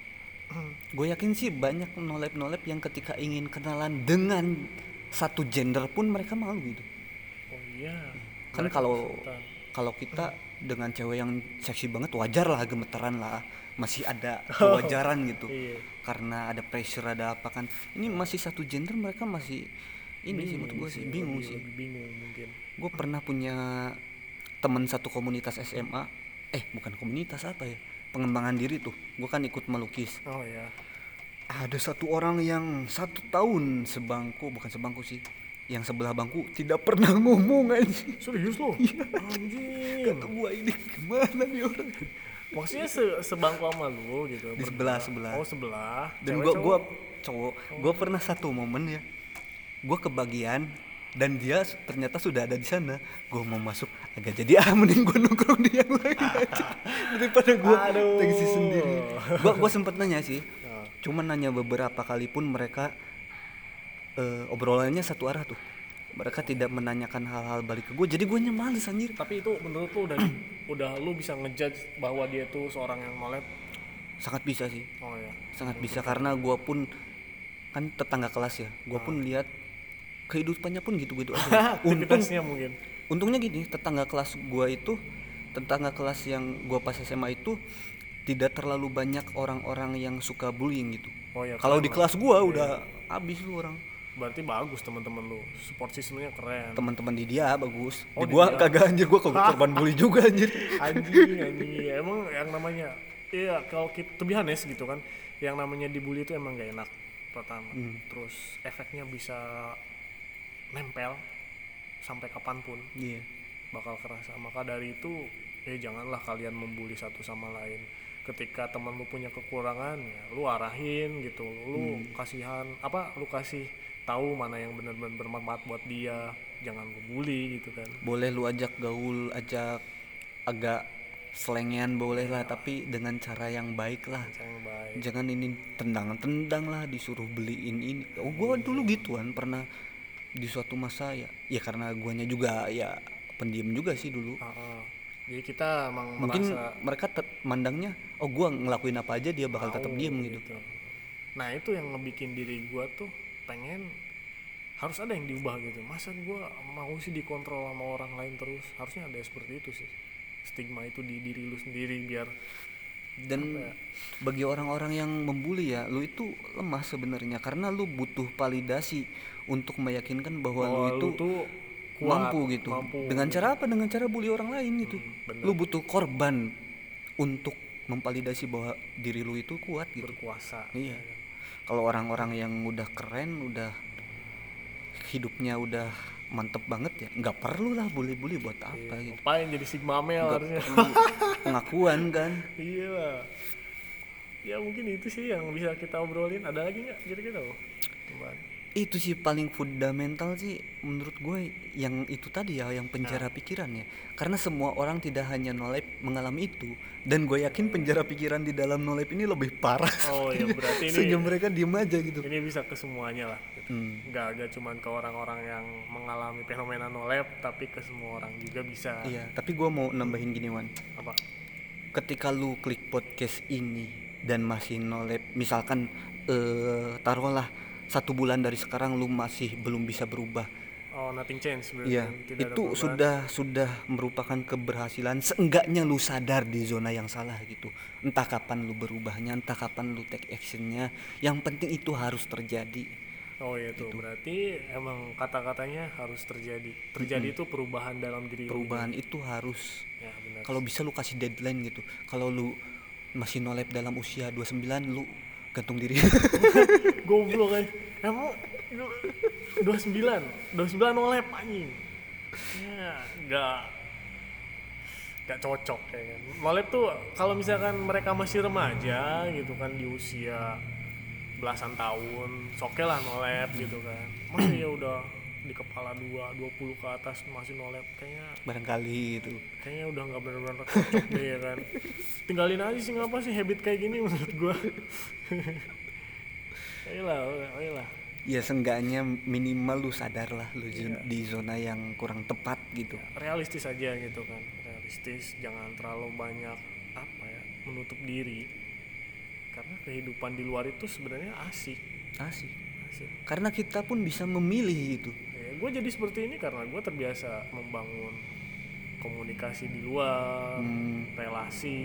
gue yakin sih banyak nolep nolep yang ketika ingin kenalan dengan satu gender pun mereka malu gitu. Oh iya Kan kalau kalau kita dengan cewek yang seksi banget wajar lah gemeteran lah, masih ada Oh. kewajaran gitu. Iya Karena ada pressure ada apa kan. Ini masih satu gender mereka masih ini sih menurut gue sih bingung lebih- sih. lebih bingung mungkin Gue pernah punya teman satu komunitas SMA, eh bukan komunitas apa ya? Pengembangan diri tuh. Gue kan ikut melukis. oh ya ada satu orang yang satu tahun sebangku bukan sebangku sih yang sebelah bangku tidak pernah ngomong aja serius lo Iya. anjing kata gua ini gimana nih orang maksudnya se sebangku sama lu gitu Di sebelah, sebelah. oh sebelah dan Cewek gua cowok? gua cowok gua pernah satu momen ya gua kebagian dan dia ternyata sudah ada di sana. Gue mau masuk agak jadi ah mending gue nongkrong di yang lain aja. Daripada gue Aduh. tengsi sendiri. Gue gue sempet nanya sih. Nah, cuman nanya beberapa kali pun mereka eh, obrolannya satu arah tuh. Mereka tidak menanyakan hal-hal balik ke gue jadi gue males anjir. Tapi itu menurut lu udah udah lu bisa ngejudge bahwa dia tuh seorang yang nolep sangat bisa sih. Oh ya sangat bisa. Karena gue pun kan tetangga kelas ya. Gue pun lihat kehidupannya pun gitu-gitu aja. Untung mungkin. untungnya gini tetangga kelas gua itu tetangga kelas yang gua pas SMA itu tidak terlalu banyak orang-orang yang suka bullying gitu. Oh ya kalau di kelas gua udah habis lu orang. Berarti bagus teman-teman lu. Support systemnya keren. Teman-teman di dia bagus. Oh, di di gua dia. kagak anjir. Gua kok korban bully juga anjir. Anjing anjing. Emang yang namanya iya kalau kita to be honest gitu kan yang namanya dibully itu emang gak enak pertama. Hmm. terus efeknya bisa nempel sampai kapan pun. Iya. Bakal kerasa. Maka dari itu eh janganlah kalian membuli satu sama lain. Ketika teman lu punya kekurangan ya lu arahin gitu. Lu kasihan apa lu kasih tahu mana yang benar-benar bermanfaat buat dia. Jangan lu bully gitu kan. Boleh lu ajak gaul ajak agak selengean boleh lah tapi dengan cara yang baik lah. Yang baik. Jangan ini tendang-tendang lah disuruh beliin ini. Oh gua dulu gituan pernah di suatu masa ya ya karena guanya juga ya pendiam juga sih dulu. Ah, ah. jadi kita emang mungkin merasa mereka mandangnya oh gua ngelakuin apa aja dia bakal tetap diem gitu. nah itu yang ngebikin diri gua tuh pengen harus ada yang diubah gitu. Masa gua mau sih dikontrol sama orang lain terus? Harusnya ada seperti itu sih. Stigma itu di diri lu sendiri biar dan bagi orang-orang yang membuli ya lu itu lemah sebenarnya karena lu butuh validasi untuk meyakinkan bahwa, bahwa lu itu lu tuh kuat, mampu gitu. mampu. Dengan cara apa? Dengan cara bully orang lain gitu. Bener. lu butuh korban untuk memvalidasi bahwa diri lu itu kuat gitu. Berkuasa. Iya. Kalau orang-orang yang udah keren udah hidupnya udah mantep banget ya nggak perlu lah bully-bully buat apa gitu. ngapain jadi sigma male harusnya? pengakuan kan. Iya lah. Ya mungkin itu sih yang bisa kita obrolin. Ada lagi nggak kira-kira itu sih paling fundamental sih menurut gue yang itu tadi ya yang penjara pikiran ya. Karena semua orang tidak hanya nolep mengalami itu dan gue yakin penjara pikiran di dalam nolep ini lebih parah. Oh ya berarti ini sehingga mereka diem aja gitu. Ini bisa ke semuanya lah gitu. Hmm. nggak nggak cuman ke orang-orang yang mengalami fenomena no lab tapi ke semua orang juga bisa. Iya tapi gue mau nambahin gini Wan. Apa? Ketika lu klik podcast ini dan masih nolep misalkan eh taruhlah satu bulan dari sekarang lu masih belum bisa berubah oh nothing change berarti Iya, Tidak ada itu sudah sudah merupakan keberhasilan. Seenggaknya lu sadar di zona yang salah gitu. Entah kapan lu berubahnya, entah kapan lu take actionnya. Yang penting itu harus terjadi. oh iya tuh berarti emang kata-katanya harus terjadi terjadi itu perubahan dalam diri lu Perubahan itu harus. gitu. ya benar Kalau bisa lu kasih deadline gitu. Kalau lu masih nolep dalam usia 29 lu gantung diri. goblok kan? Emang dua sembilan dua sembilan nolep anjing. Ya nggak nggak cocok ya kan? Nolep tuh kalau misalkan mereka masih remaja gitu kan di usia belasan tahun oke lah nolep gitu kan. Masa ya udah di kepala dua 20 ke atas masih nolep kayaknya Barangkali itu. kayaknya udah nggak benar-benar cocok deh ya kan tinggalin aja sih ngapa sih habit kayak gini menurut gua ayolah ayolah Ya seenggaknya minimal lu sadar lah lu zon- di zona yang kurang tepat gitu. realistis aja gitu kan realistis jangan terlalu banyak apa ya menutup diri karena kehidupan di luar itu sebenarnya asik Asik. asik Karena kita pun bisa memilih gitu. Gue jadi seperti ini karena gue terbiasa membangun komunikasi di luar Hmm. relasi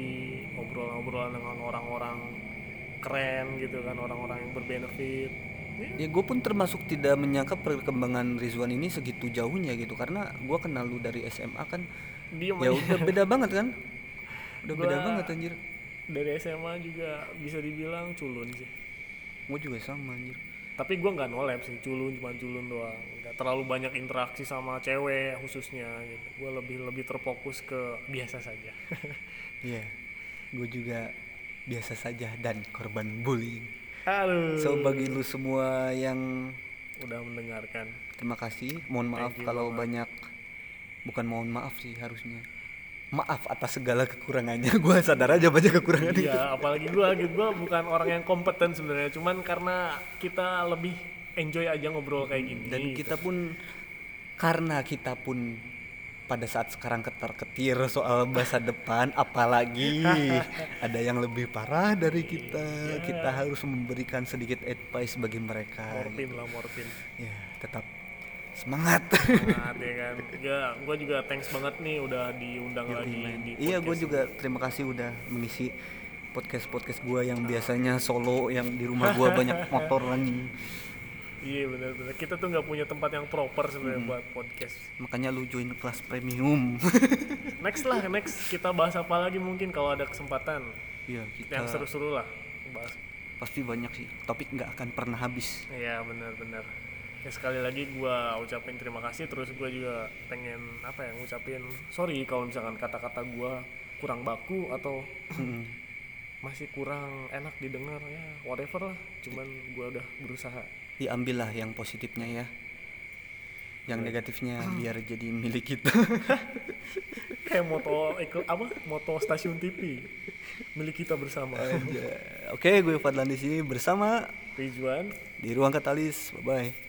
obrolan-obrolan dengan orang-orang keren gitu kan orang-orang yang berbenefit. Ya, Ya gue pun termasuk tidak menyangka perkembangan Rizwan ini segitu jauhnya gitu karena gue kenal lu dari SMA kan. Diem ya aja. udah beda banget kan? Udah beda Gua- banget anjir. dari SMA juga bisa dibilang culun sih. Gue juga sama anjir tapi gua nggak nolep sih culun cuma culun doang. Nggak terlalu banyak interaksi sama cewek khususnya gitu. Gue lebih lebih terfokus ke biasa saja. Iya gue juga biasa saja dan korban bullying. Aduh. So bagi lu semua yang udah mendengarkan. Terima kasih. Mohon maaf Thank you kalau banyak bukan mohon maaf sih harusnya maaf atas segala kekurangannya gue sadar aja banyak kekurangannya Iya, apalagi gua gitu gua bukan orang yang kompeten sebenarnya, cuman karena kita lebih enjoy aja ngobrol kayak gini. dan gitu. kita pun karena kita pun pada saat sekarang ketar-ketir soal masa depan apalagi ada yang lebih parah dari kita kita harus memberikan sedikit advice bagi mereka morfin lah morfin. ya tetap semangat Nah, ya kan. Ya, gua juga thanks banget nih udah diundang lagi di iya gue juga terima kasih udah mengisi podcast podcast gue yang biasanya solo yang di rumah gue banyak motoran Iya benar-benar. Kita tuh nggak punya tempat yang proper sebenarnya buat podcast. makanya lu join kelas premium Next lah, next kita bahas apa lagi mungkin kalau ada kesempatan iya kita yang seru-seru lah. Bahas. pasti banyak sih topik nggak akan pernah habis Iya benar-benar. Ya sekali lagi gua ucapin terima kasih. Terus gua juga pengen apa ya ngucapin sorry kalau misalkan kata-kata gua kurang baku atau masih kurang enak didengar. Ya whatever lah. Cuman gua udah berusaha. diambillah yang positifnya ya. Yang negatifnya biar jadi milik kita. Kayak moto ikut apa? Moto stasiun TV milik kita bersama. oke gue Fadlan di sini bersama Rizwan. di ruang katalis. Bye bye